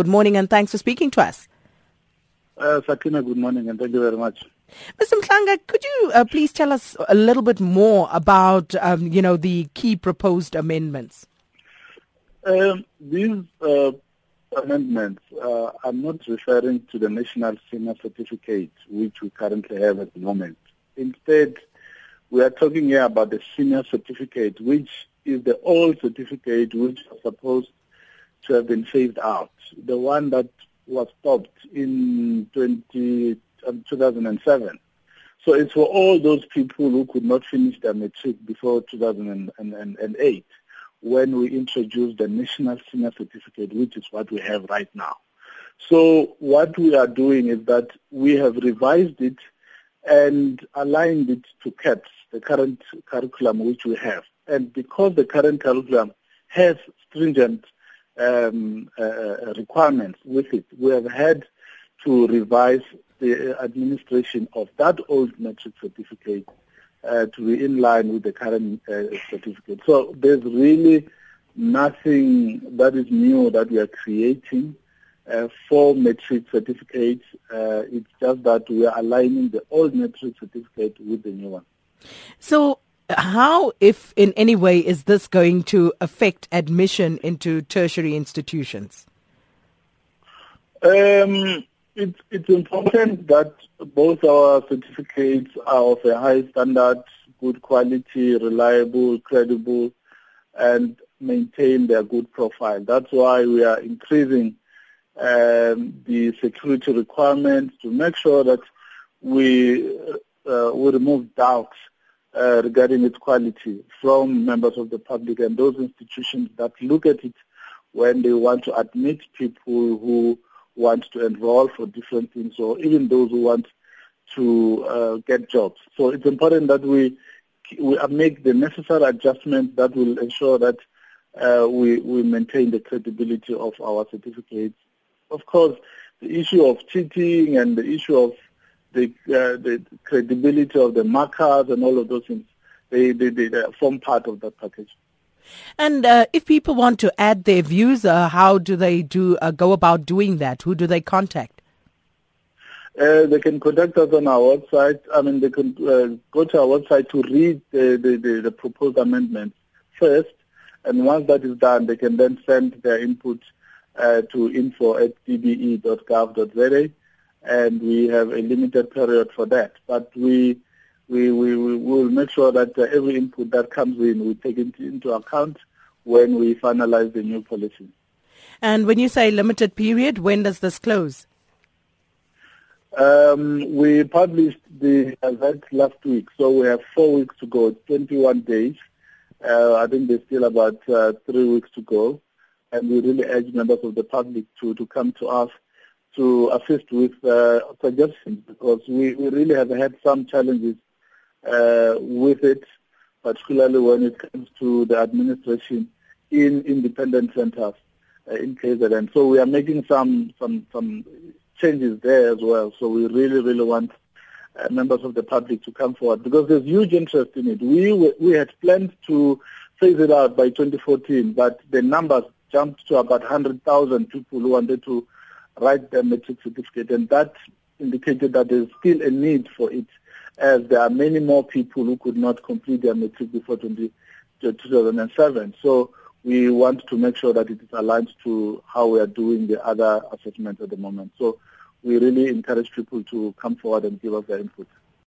Good morning and thanks for speaking to us. Uh, Sakina, good morning and thank you very much. Mr. Mhlanga, could you uh, please tell us a little bit more about, um, you know, the key proposed amendments? Um, these uh, amendments, uh, I'm not referring to the National Senior Certificate, which we currently have at the moment. Instead, we are talking here about the Senior Certificate, which is the old certificate which was supposed to have been phased out. The one that was stopped in 20, um, 2007. So it's for all those people who could not finish their matric before 2008 when we introduced the National Senior Certificate, which is what we have right now. So what we are doing is that we have revised it and aligned it to CAPS, the current curriculum which we have. And because the current curriculum has stringent um, uh, uh requirements with it, we have had to revise the administration of that old matric certificate uh, to be in line with the current uh, certificate. So there's really nothing that is new that we are creating uh, for matric certificates. Uh, it's just that we are aligning the old matric certificate with the new one. So how, if in any way, is this going to affect admission into tertiary institutions? Um, it's, it's important that both our certificates are of a high standard, good quality, reliable, credible, and maintain their good profile. That's why we are increasing um, the security requirements to make sure that we uh, we remove doubts uh, regarding its quality from members of the public and those institutions that look at it when they want to admit people who want to enroll for different things or even those who want to uh, get jobs. So it's important that we we make the necessary adjustments that will ensure that uh, we, we maintain the credibility of our certificates. Of course, the issue of cheating and the issue of the, uh, the credibility of the markers and all of those things, they, they, they form part of that package. And uh, if people want to add their views, uh, how do they do uh, go about doing that? Who do they contact? Uh, they can contact us on our website. I mean, they can uh, go to our website to read the, the, the, the, proposed amendments first, and once that is done, they can then send their input uh, to info at dbe.gov.za, and we have a limited period for that. But we we, we, we will make sure that uh, every input that comes in, we take it into account when we finalize the new policy. And when you say limited period, when does this close? Um, we published the event last week, so we have four weeks to go, 21 days. Uh, I think there's still about uh, three weeks to go, and we really urge members of the public to, to come to us to assist with uh, suggestions because we, we really have had some challenges uh, with it, particularly when it comes to the administration in independent centers uh, in KZN. So we are making some, some, some changes there as well. So we really, really want uh, members of the public to come forward because there's huge interest in it. We, we had planned to phase it out by 2014, but the numbers jumped to about 100,000 people who wanted to write their matric certificate, and that indicated that there's still a need for it as there are many more people who could not complete their matric before 20, uh, 2007. So we want to make sure that it is aligned to how we are doing the other assessments at the moment. So we really encourage people to come forward and give us their input.